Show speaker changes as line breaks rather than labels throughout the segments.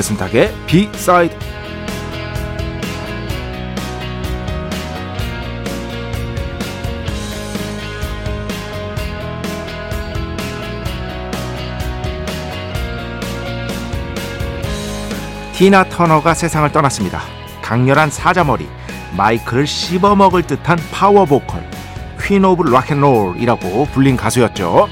배순탁의 비사이드 티나 터너가 세상을 떠났습니다. 강렬한 사자머리, 마이크를 씹어먹을 듯한 파워 보컬, Queen of Rock and Roll이라고 불린 가수였죠.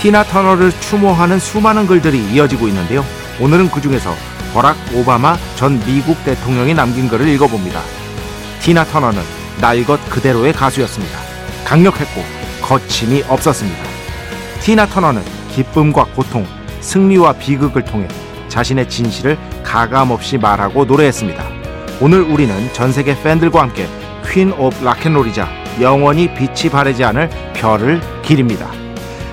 티나 터너를 추모하는 수많은 글들이 이어지고 있는데요. 오늘은 그 중에서 버락 오바마 전 미국 대통령이 남긴 글을 읽어봅니다. 티나 터너는 날 것 그대로의 가수였습니다. 강력했고 거침이 없었습니다. 티나 터너는 기쁨과 고통, 승리와 비극을 통해 자신의 진실을 가감없이 말하고 노래했습니다. 오늘 우리는 전 세계 팬들과 함께 Queen of Rock and Roll이자 영원히 빛이 바래지 않을 별을 기립니다.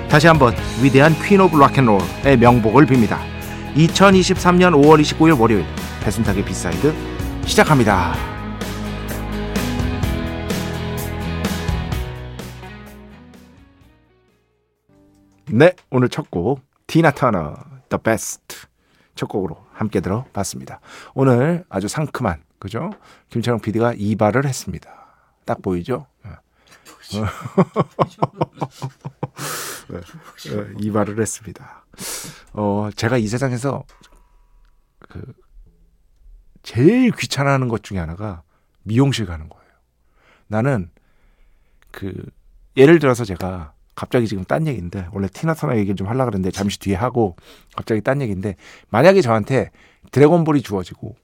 다시 한번 위대한 Queen of Rock and Roll의 명복을 빕니다. 2023년 5월 29일 월요일 배순탁의 B side 시작합니다. 네, 오늘 첫 곡 티나 터너 The Best 첫 곡으로 함께 들어봤습니다. 오늘 아주 상큼한 그죠? 김철영 PD가 이발을 했습니다. 딱 보이죠? 네, 네, 이발을 했습니다. 어, 제가 이 세상에서 그 제일 귀찮아하는 것 중에 하나가 미용실 가는 거예요. 나는 그 예를 들어서 제가 갑자기 지금 딴 얘기인데 원래 티나터너 얘기를 좀 하려고 그랬는데 잠시 뒤에 하고 갑자기 딴 얘기인데 만약에 저한테 드래곤볼이 주어지고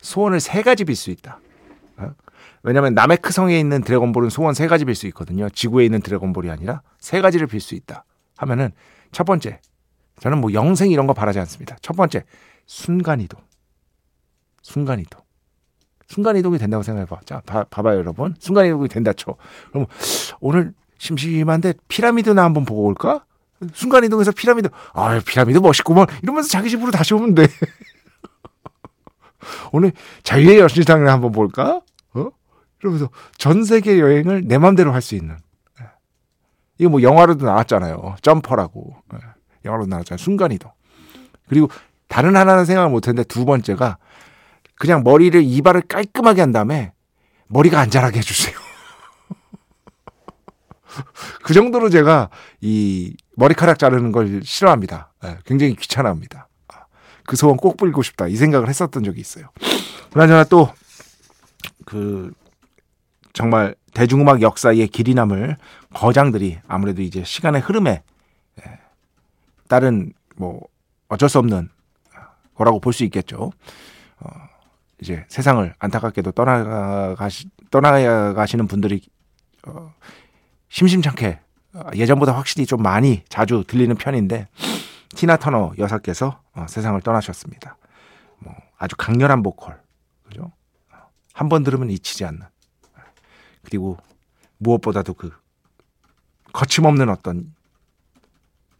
소원을 세 가지 빌 수 있다. 어? 왜냐하면 나메크성에 있는 드래곤볼은 소원 세 가지 빌 수 있거든요. 지구에 있는 드래곤볼이 아니라 세 가지를 빌 수 있다. 하면은 첫 번째 저는 뭐 영생 이런 거 바라지 않습니다. 첫 번째 순간이동. 순간이동. 순간이동이 된다고 생각해봐. 자, 봐, 봐봐요, 여러분. 순간이동이 된다 쳐. 그럼 오늘 심심한데 피라미드나 한번 보고 올까? 순간이동해서 피라미드. 아, 피라미드 멋있구먼. 이러면서 자기 집으로 다시 오면 돼. 오늘 자유의 여신상을 한번 볼까? 어? 이러면서 전 세계 여행을 내 맘대로 할 수 있는. 예. 이거 뭐 영화로도 나왔잖아요. 점퍼라고. 예. 영화로 나왔잖아요. 순간이동. 그리고 다른 하나는 생각을 못 했는데 두 번째가 그냥 머리를 이발을 깔끔하게 한 다음에 머리가 안 자라게 해주세요. 그 정도로 제가 이 머리카락 자르는 걸 싫어합니다. 네, 굉장히 귀찮아합니다. 그 소원 꼭 빌고 싶다 이 생각을 했었던 적이 있어요. 그나저나 또 그 정말 대중음악 역사의 길이 남을 거장들이 아무래도 이제 시간의 흐름에 따른 뭐 어쩔 수 없는 거라고 볼 수 있겠죠. 어, 이제 세상을 안타깝게도 떠나가시 떠나가시는 분들이 어, 심심찮게 예전보다 확실히 좀 많이 자주 들리는 편인데 티나 터너 여사께서 어, 세상을 떠나셨습니다. 뭐 아주 강렬한 보컬, 그죠? 한 번 들으면 잊히지 않는. 그리고 무엇보다도 그 거침없는 어떤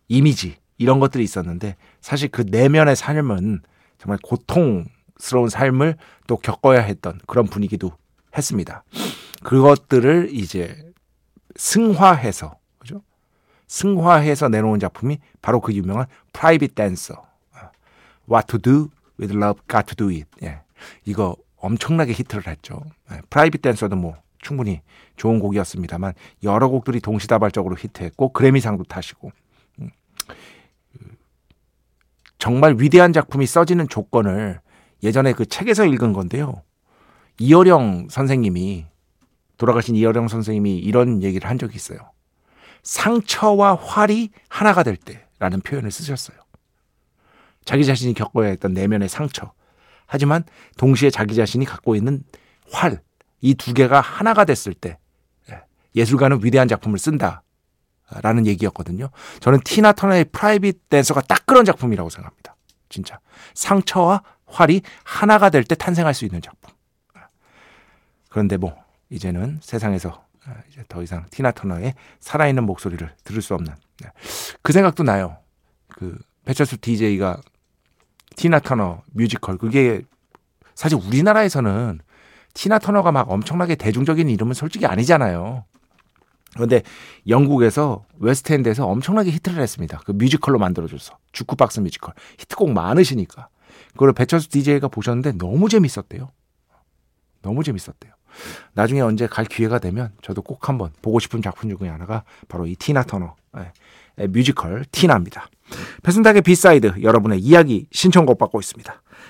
이미지 이런 것들이 있었는데 사실 그 내면의 삶은 정말 고통스러운 삶을 또 겪어야 했던 그런 분위기도 했습니다. 그것들을 이제 승화해서 그죠? 승화해서 내놓은 작품이 바로 그 유명한 Private Dancer. What to do with love, got to do it. 예. 이거 엄청나게 히트를 했죠. 예. Private Dancer도 뭐 충분히 좋은 곡이었습니다만 여러 곡들이 동시다발적으로 히트했고 그래미상도 타시고 음. 정말 위대한 작품이 써지는 조건을 예전에 그 책에서 읽은 건데요. 이어령 선생님이 돌아가신 이어령 선생님이 이런 얘기를 한 적이 있어요. 상처와 활이 하나가 될 때라는 표현을 쓰셨어요. 자기 자신이 겪어야 했던 내면의 상처. 하지만 동시에 자기 자신이 갖고 있는 활, 이 두 개가 하나가 됐을 때 예, 예술가는 위대한 작품을 쓴다. 라는 얘기였거든요. 저는 티나 터너의 Private Dancer가 딱 그런 작품이라고 생각합니다. 진짜. 상처와 활이 하나가 될 때 탄생할 수 있는 작품. 그런데 뭐, 이제는 세상에서 이제 더 이상 티나 터너의 살아있는 목소리를 들을 수 없는 네. 그 생각도 나요. 그 배철수 DJ가 티나 터너 뮤지컬 그게 사실 우리나라에서는 티나 터너가 막 엄청나게 대중적인 이름은 솔직히 아니잖아요. 그런데 영국에서 웨스트엔드에서 엄청나게 히트를 했습니다. 그 뮤지컬로 만들어줘서 주크박스 뮤지컬 히트곡 많으시니까 그걸 배철수 DJ가 보셨는데 너무 재밌었대요. 너무 재밌었대요. 나중에 언제 갈 기회가 되면 저도 꼭 한번 보고 싶은 작품 중에 하나가 바로 이 티나 터너 예, 뮤지컬 티나입니다. 배순탁의 B side 여러분의 이야기 신청곡 받고 있습니다.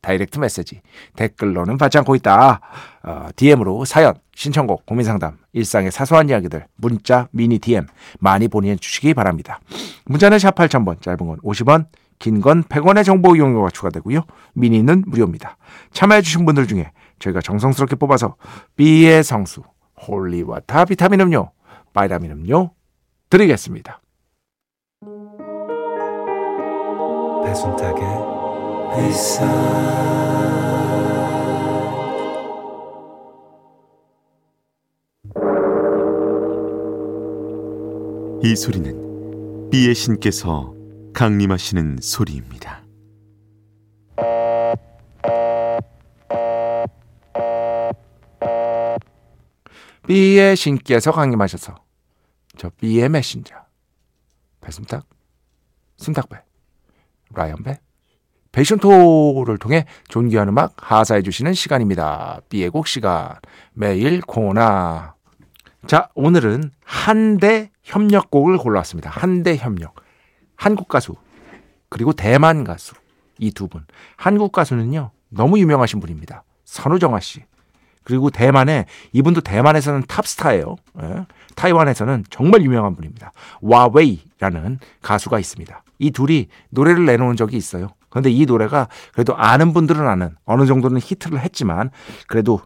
direct message 댓글로는 받지 않고 있다. 어, DM으로 사연, 신청곡, 고민상담, 일상의 사소한 이야기들 문자, 미니 DM 많이 보내주시기 바랍니다. 문자는 샵 8000번, 짧은 건 50원, 긴 건 100원의 정보 이용료가 추가되고요. 미니는 무료입니다. 참여해주신 분들 중에 저희가 정성스럽게 뽑아서 B의 성수, holy water 비타민 음료, 바이타민 음료 드리겠습니다. 배순탁의
이 소리는 비의 신께서 강림하시는 소리입니다.
B의 신께서 강림하셔서 저 B의 메신저 배순탁, 순탁배, 라이언배, 패션토를 통해 존귀한 음악 하사해 주시는 시간입니다. B의 곡 시간 매일 코나 자 오늘은 한대 협력곡을 골라왔습니다. 한대 협력 한국 가수 그리고 대만 가수 이 두 분 한국 가수는요 너무 유명하신 분입니다. 선우정아 씨 그리고 대만에 이분도 대만에서는 탑스타예요. 예. 타이완에서는 정말 유명한 분입니다. 와웨이라는 가수가 있습니다. 이 둘이 노래를 내놓은 적이 있어요. 그런데 이 노래가 그래도 아는 분들은 아는 어느 정도는 히트를 했지만 그래도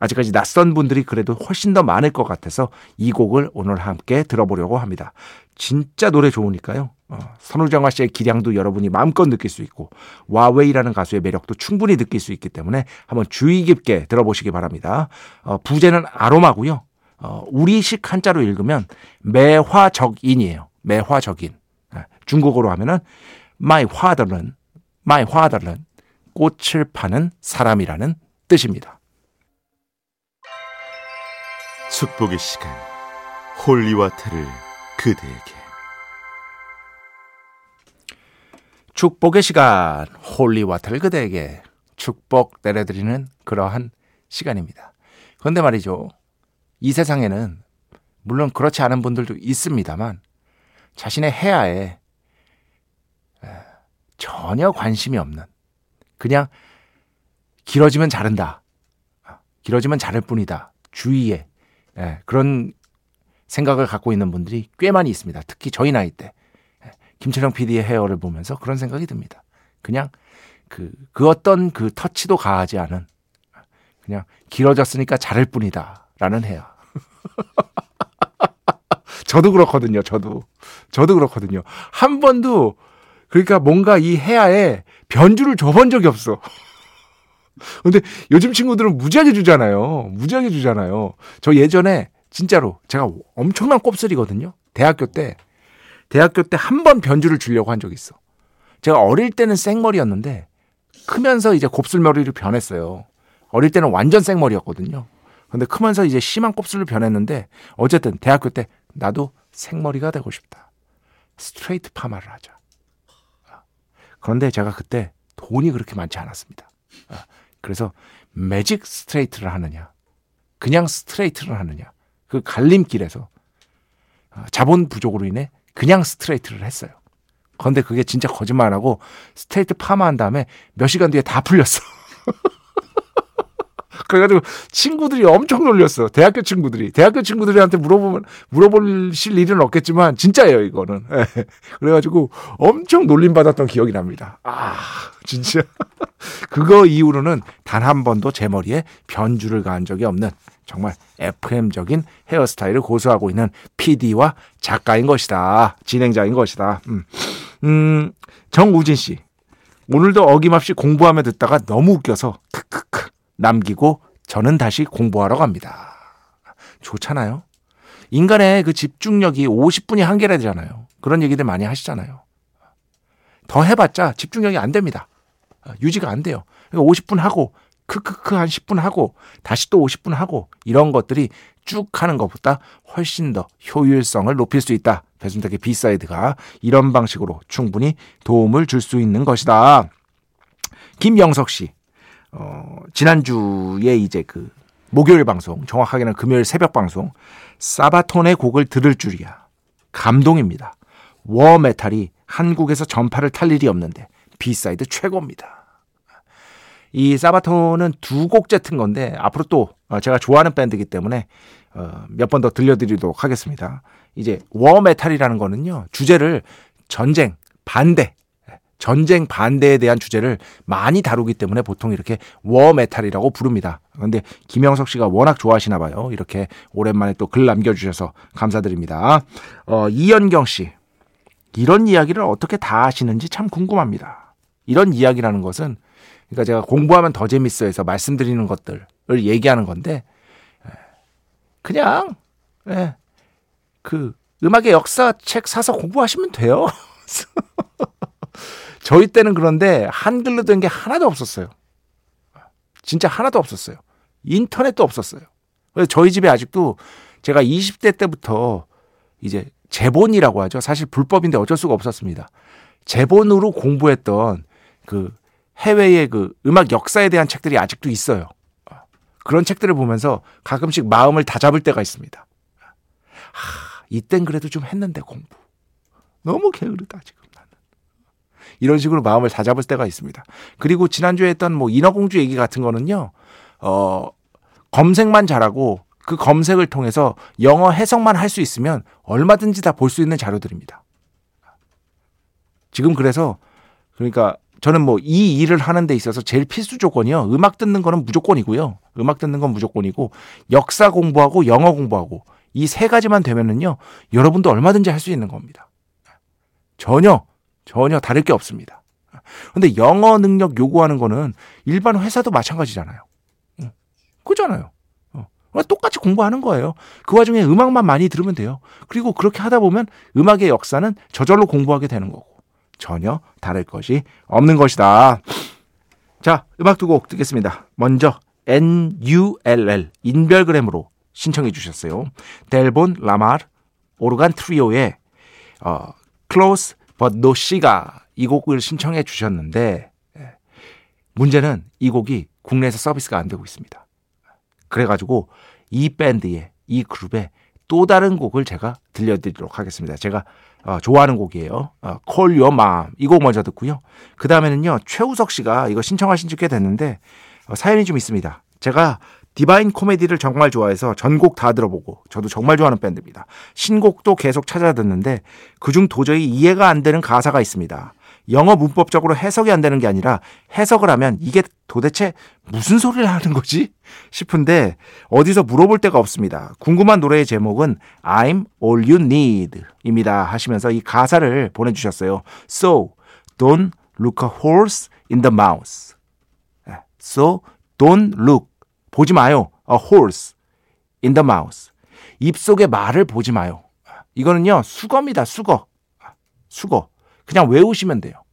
아직까지 낯선 분들이 그래도 훨씬 더 많을 것 같아서 이 곡을 오늘 함께 들어보려고 합니다. 진짜 노래 좋으니까요. 어, 선우정아 씨의 기량도 여러분이 마음껏 느낄 수 있고 와웨이라는 가수의 매력도 충분히 느낄 수 있기 때문에 한번 주의 깊게 들어보시기 바랍니다. 어, 부제는 아로마고요. 어, 우리식 한자로 읽으면 매화적인이에요. 매화적인. 아, 중국어로 하면은 賣花的人 賣花的人은 꽃을 파는 사람이라는 뜻입니다.
축복의 시간 holy water를 그대에게
축복의 시간 holy water를 그대에게 축복 내려드리는 그러한 시간입니다. 그런데 말이죠. 이 세상에는 물론 그렇지 않은 분들도 있습니다만 자신의 해야에 전혀 관심이 없는 그냥 길어지면 자른다. 길어지면 자를 뿐이다. 주위에 그런 생각을 갖고 있는 분들이 꽤 많이 있습니다. 특히 저희 나이 때 김철영 PD의 헤어를 보면서 그런 생각이 듭니다. 그냥 그, 그 어떤 그 터치도 가하지 않은 그냥 길어졌으니까 자를 뿐이다. 라는 헤어. 저도 그렇거든요. 저도. 저도 그렇거든요. 한 번도 그러니까 뭔가 이 해야에 변주를 줘본 적이 없어. 근데 요즘 친구들은 무지하게 주잖아요. 무지하게 주잖아요. 저 예전에 진짜로 제가 엄청난 곱슬이거든요. 대학교 때. 대학교 때 한 번 변주를 주려고 한 적이 있어. 제가 어릴 때는 생머리였는데 크면서 이제 곱슬머리를 변했어요. 어릴 때는 완전 생머리였거든요. 근데 크면서 이제 심한 곱슬로 변했는데 어쨌든 대학교 때 나도 생머리가 되고 싶다. 스트레이트 파마를 하자. 그런데 제가 그때 돈이 그렇게 많지 않았습니다. 그래서 매직 스트레이트를 하느냐, 그냥 스트레이트를 하느냐, 그 갈림길에서 자본 부족으로 인해 그냥 스트레이트를 했어요. 그런데 그게 진짜 거짓말하고 스트레이트 파마한 다음에 몇 시간 뒤에 다 풀렸어. 그래가지고 친구들이 엄청 놀렸어. 대학교 친구들이. 대학교 친구들한테 물어보면, 물어보실 일은 없겠지만, 진짜예요, 이거는. 네. 그래가지고 엄청 놀림받았던 기억이 납니다. 아, 진짜. 그거 이후로는 단 한 번도 제 머리에 변주를 가한 적이 없는 정말 FM적인 헤어스타일을 고수하고 있는 PD와 작가인 것이다. 진행자인 것이다. 음, 음 정우진 씨. 오늘도 어김없이 공부하며 듣다가 너무 웃겨서 크크크 남기고 저는 다시 공부하러 갑니다. 좋잖아요. 인간의 그 집중력이 50분이 한계라 되잖아요. 그런 얘기들 많이 하시잖아요. 더 해봤자 집중력이 안 됩니다. 유지가 안 돼요. 그러니까 50분 하고 크크크 한 10분 하고 다시 또 50분 하고 이런 것들이 쭉 하는 것보다 훨씬 더 효율성을 높일 수 있다. 배순탁의 B side가 이런 방식으로 충분히 도움을 줄 수 있는 것이다. 김영석 씨. 어, 지난주에 이제 그 목요일 방송, 정확하게는 금요일 새벽 방송, Sabaton의 곡을 들을 줄이야. 감동입니다. war metal이 한국에서 전파를 탈 일이 없는데 B side 최고입니다. 이 Sabaton은 두 곡째 튼 건데 앞으로 또 어, 제가 좋아하는 밴드이기 때문에 어, 몇번 더 들려드리도록 하겠습니다. 이제 war metal이라는 거는요 주제를 전쟁 반대 전쟁 반대에 대한 주제를 많이 다루기 때문에 보통 이렇게 war metal이라고 부릅니다. 그런데 김영석 씨가 워낙 좋아하시나 봐요. 이렇게 오랜만에 또 글 남겨주셔서 감사드립니다. 어, 이연경 씨. 이런 이야기를 어떻게 다 아시는지 참 궁금합니다. 이런 이야기라는 것은 그러니까 제가 공부하면 더 재밌어 해서 말씀드리는 것들을 얘기하는 건데 그냥 예, 그 음악의 역사 책 사서 공부하시면 돼요. 저희 때는 그런데 한글로 된 게 하나도 없었어요. 진짜 하나도 없었어요. 인터넷도 없었어요. 그래서 저희 집에 아직도 제가 20대 때부터 이제 제본이라고 하죠. 사실 불법인데 어쩔 수가 없었습니다. 제본으로 공부했던 그 해외의 그 음악 역사에 대한 책들이 아직도 있어요. 그런 책들을 보면서 가끔씩 마음을 다잡을 때가 있습니다. 하, 이땐 그래도 좀 했는데 공부. 너무 게으르다 지금. 이런 식으로 마음을 다잡을 때가 있습니다. 그리고 지난주에 했던 뭐 인어공주 얘기 같은 거는요, 어, 검색만 잘하고 그 검색을 통해서 영어 해석만 할 수 있으면 얼마든지 다 볼 수 있는 자료들입니다. 지금 그래서 그러니까 저는 뭐 이 일을 하는 데 있어서 제일 필수 조건이요. 음악 듣는 거는 무조건이고요. 음악 듣는 건 무조건이고 역사 공부하고 영어 공부하고 이 세 가지만 되면은요. 여러분도 얼마든지 할 수 있는 겁니다. 전혀 전혀 다를 게 없습니다. 근데 영어 능력 요구하는 거는 일반 회사도 마찬가지잖아요. 그잖아요. 어. 똑같이 공부하는 거예요. 그 와중에 음악만 많이 들으면 돼요. 그리고 그렇게 하다 보면 음악의 역사는 저절로 공부하게 되는 거고 전혀 다를 것이 없는 것이다. 자, 음악 두 곡 듣겠습니다. 먼저 NULL 인별그램으로 신청해 주셨어요. 델본 라마르 오르간 트리오의 어, Close 버노 씨가 이 곡을 신청해 주셨는데 예, 문제는 이 곡이 국내에서 서비스가 안 되고 있습니다. 그래가지고 이 밴드의 이 그룹의 또 다른 곡을 제가 들려드리도록 하겠습니다. 제가 어, 좋아하는 곡이에요. 어, Call Your Mom 이 곡 먼저 듣고요. 그 다음에는요 최우석 씨가 이거 신청하신 지 꽤 됐는데 어, 사연이 좀 있습니다. 제가 디바인 코미디를 정말 좋아해서 전곡 다 들어보고 저도 정말 좋아하는 밴드입니다. 신곡도 계속 찾아 듣는데 그중 도저히 이해가 안 되는 가사가 있습니다. 영어 문법적으로 해석이 안 되는 게 아니라 해석을 하면 이게 도대체 무슨 소리를 하는 거지? 싶은데 어디서 물어볼 데가 없습니다. 궁금한 노래의 제목은 I'm All You Need 입니다. 하시면서 이 가사를 보내주셨어요. So, don't look a horse in the mouth. So, don't look 보지 마요. A horse in the mouth. 입속에 말을 보지 마요. 이거는요, 수거입니다, 수거. 수거. 그냥 외우시면 돼요.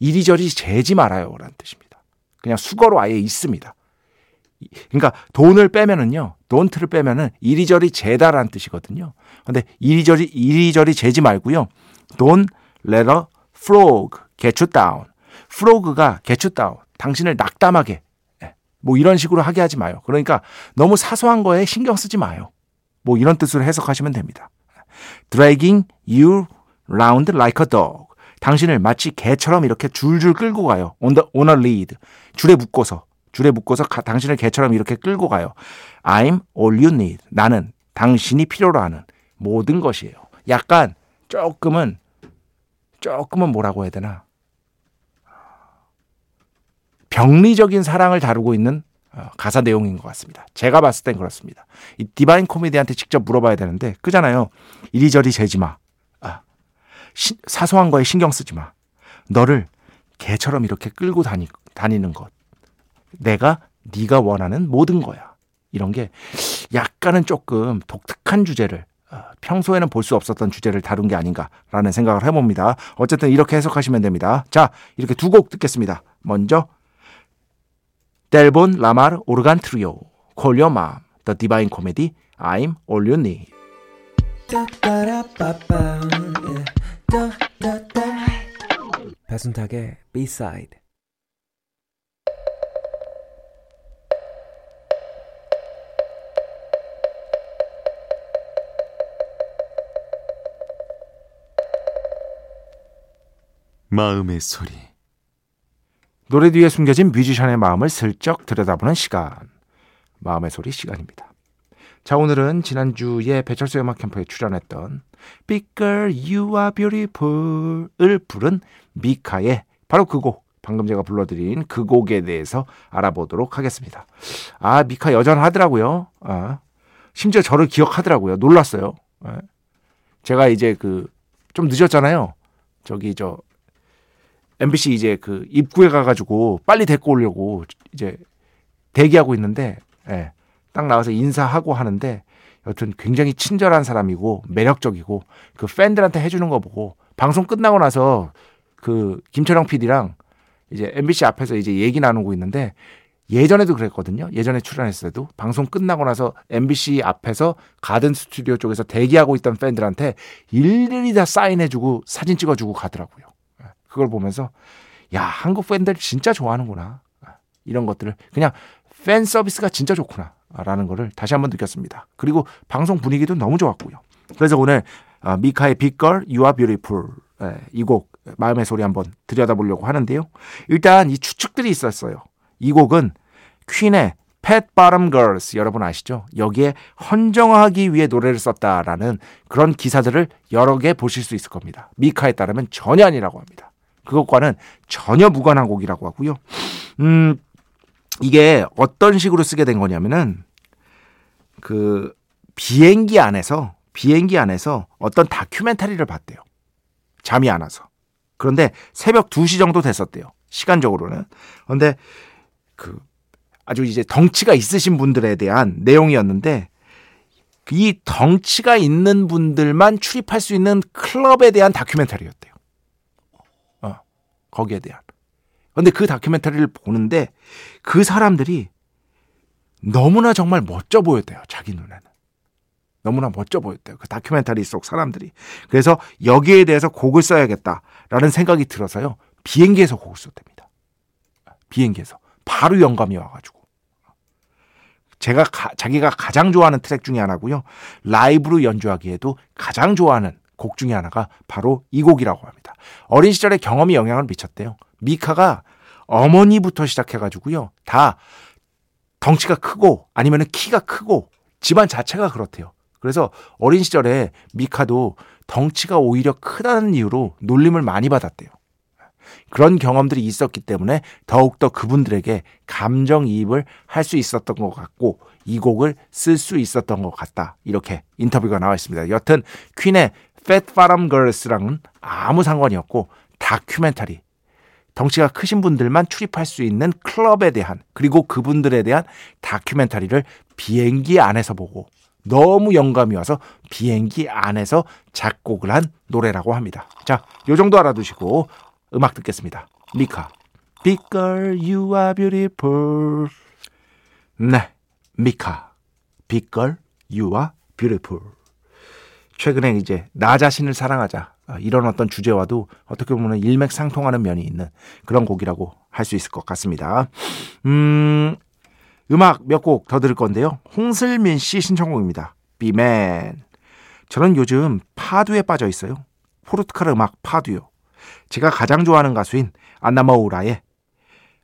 이리저리 재지 말아요. 라는 뜻입니다. 그냥 수거로 아예 있습니다. 그러니까 돈을 빼면은요. 돈트를 빼면은 이리저리 재다라는 뜻이거든요. 근데 이리저리 이리저리 재지 말고요. 돈 레러 frog get you down. frog가 get you down. 당신을 낙담하게 예, 뭐 이런 식으로 하게 하지 마요. 그러니까 너무 사소한 거에 신경 쓰지 마요. 뭐 이런 뜻으로 해석하시면 됩니다. dragging you round like a dog. 당신을 마치 개처럼 이렇게 줄줄 끌고 가요. on, the, on a lead. 줄에 묶어서. 줄에 묶어서 가, 당신을 개처럼 이렇게 끌고 가요. I'm all you need. 나는 당신이 필요로 하는 모든 것이에요. 약간 조금은 조금은 뭐라고 해야 되나? 병리적인 사랑을 다루고 있는 어, 가사 내용인 것 같습니다. 제가 봤을 땐 그렇습니다. 이 디바인 코미디한테 직접 물어봐야 되는데 그잖아요. 이리저리 재지 마. 아, 시, 사소한 거에 신경 쓰지 마. 너를 개처럼 이렇게 끌고 다니, 다니는 것. 내가 네가 원하는 모든 거야. 이런 게 약간은 조금 독특한 주제를 어, 평소에는 볼 수 없었던 주제를 다룬 게 아닌가라는 생각을 해봅니다. 어쨌든 이렇게 해석하시면 됩니다. 자, 이렇게 두 곡 듣겠습니다. 먼저 델본 라마르 오르간 트리오 콜려 맘 The Divine Comedy I'm All You Need
배순탁의 B-side
마음의 소리
노래 뒤에 숨겨진 뮤지션의 마음을 슬쩍 들여다보는 시간 마음의 소리 시간입니다. 자 오늘은 지난주에 배철수 음악 캠프에 출연했던 Big Girl You Are Beautiful을 부른 미카의 바로 그 곡 방금 제가 불러드린 그 곡에 대해서 알아보도록 하겠습니다. 아 미카 여전하더라고요. 아, 심지어 저를 기억하더라고요. 놀랐어요. 아, 제가 이제 그 좀 늦었잖아요. 저기 저 MBC 이제 그 입구에 가가지고 빨리 데리고 오려고 이제 대기하고 있는데, 예, 딱 나와서 인사하고 하는데, 여튼 굉장히 친절한 사람이고 매력적이고 그 팬들한테 해주는 거 보고 방송 끝나고 나서 그 김철영 PD랑 이제 MBC 앞에서 이제 얘기 나누고 있는데 예전에도 그랬거든요. 예전에 출연했을 때도 방송 끝나고 나서 MBC 앞에서 가든 스튜디오 쪽에서 대기하고 있던 팬들한테 일일이 다 사인해주고 사진 찍어주고 가더라고요. 그걸 보면서 야 한국 팬들 진짜 좋아하는구나 이런 것들을 그냥 팬 서비스가 진짜 좋구나라는 거를 다시 한번 느꼈습니다. 그리고 방송 분위기도 너무 좋았고요. 그래서 오늘 아, 미카의 빅걸 Are Beautiful 이곡 마음의 소리 한번 들여다보려고 하는데요. 일단 이 추측들이 있었어요. 이 곡은 퀸의 Pet Bottom Girls 여러분 아시죠? 여기에 헌정하기 위해 노래를 썼다라는 그런 기사들을 여러 개 보실 수 있을 겁니다. 미카에 따르면 전혀 아니라고 합니다. 그것과는 전혀 무관한 곡이라고 하고요. 음, 이게 어떤 식으로 쓰게 된 거냐면은 그 비행기 안에서 비행기 안에서 어떤 다큐멘터리를 봤대요. 잠이 안 와서. 그런데 새벽 2시 정도 됐었대요. 시간적으로는. 그런데 그 아주 이제 덩치가 있으신 분들에 대한 내용이었는데 이 덩치가 있는 분들만 출입할 수 있는 클럽에 대한 다큐멘터리였대요. 어, 거기에 대한. 근데 그 다큐멘터리를 보는데 그 사람들이 너무나 정말 멋져 보였대요. 자기 눈에는. 너무나 멋져 보였대요. 그 다큐멘터리 속 사람들이. 그래서 여기에 대해서 곡을 써야겠다라는 생각이 들어서요. 비행기에서 곡을 썼답니다. 비행기에서. 바로 영감이 와가지고. 제가 가, 자기가 가장 좋아하는 트랙 중에 하나고요. 라이브로 연주하기에도 가장 좋아하는 곡 중에 하나가 바로 이 곡이라고 합니다. 어린 시절의 경험이 영향을 미쳤대요. 미카가 어머니부터 시작해가지고요. 다 덩치가 크고 아니면 키가 크고 집안 자체가 그렇대요. 그래서 어린 시절에 미카도 덩치가 오히려 크다는 이유로 놀림을 많이 받았대요. 그런 경험들이 있었기 때문에 더욱더 그분들에게 감정이입을 할 수 있었던 것 같고 이 곡을 쓸 수 있었던 것 같다. 이렇게 인터뷰가 나와 있습니다. 여튼 퀸의 Fat Bottom Girls랑은 아무 상관이 없고 다큐멘터리 덩치가 크신 분들만 출입할 수 있는 클럽에 대한 그리고 그분들에 대한 다큐멘터리를 비행기 안에서 보고 너무 영감이 와서 비행기 안에서 작곡을 한 노래라고 합니다. 자, 요 정도 알아두시고 음악 듣겠습니다. 미카. Big girl, you are beautiful. 네, 미카, 빅걸, 유아, 뷰티풀. 최근에 이제 나 자신을 사랑하자 아, 이런 어떤 주제와도 어떻게 보면 일맥상통하는 면이 있는 그런 곡이라고 할 수 있을 것 같습니다. 음, 음악 몇 곡 더 들을 건데요. 홍슬민 씨 신청곡입니다. 비맨. 저는 요즘 파두에 빠져 있어요. 포르투갈 음악 파두요. 제가 가장 좋아하는 가수인 안나 모우라의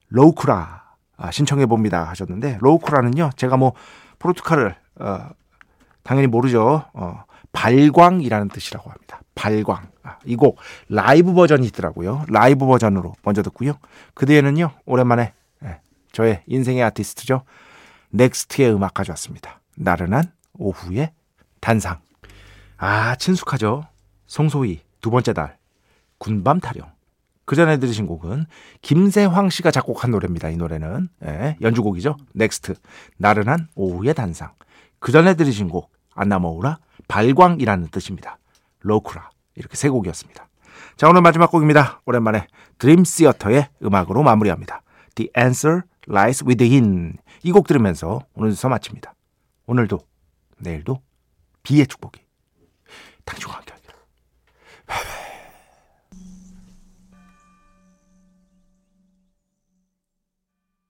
Loucura 아, 신청해 봅니다 하셨는데 Loucura는요 제가 뭐 포르투갈을 어, 당연히 모르죠. 어, 발광이라는 뜻이라고 합니다. 발광. 아, 이곡 라이브 버전이 있더라고요. 라이브 버전으로 먼저 듣고요. 그 뒤에는요 오랜만에 예, 저의 인생의 아티스트죠. 넥스트의 음악 가져왔습니다. 나른한 오후의 단상. 아 친숙하죠. 송소희 두 번째 달 군밤 타령. 그 전에 들으신 곡은 김세황 씨가 작곡한 노래입니다. 이 노래는 예, 연주곡이죠. 넥스트 나른한 오후의 단상. 그 전에 들으신 곡 안나 모우라 발광이라는 뜻입니다. Loucura 이렇게 세 곡이었습니다. 자 오늘 마지막 곡입니다. 오랜만에 드림 시어터의 음악으로 마무리합니다. The Answer Lies Within 이 곡 들으면서 오늘 수서 마칩니다. 오늘도 내일도 비의 축복이 당신과 함께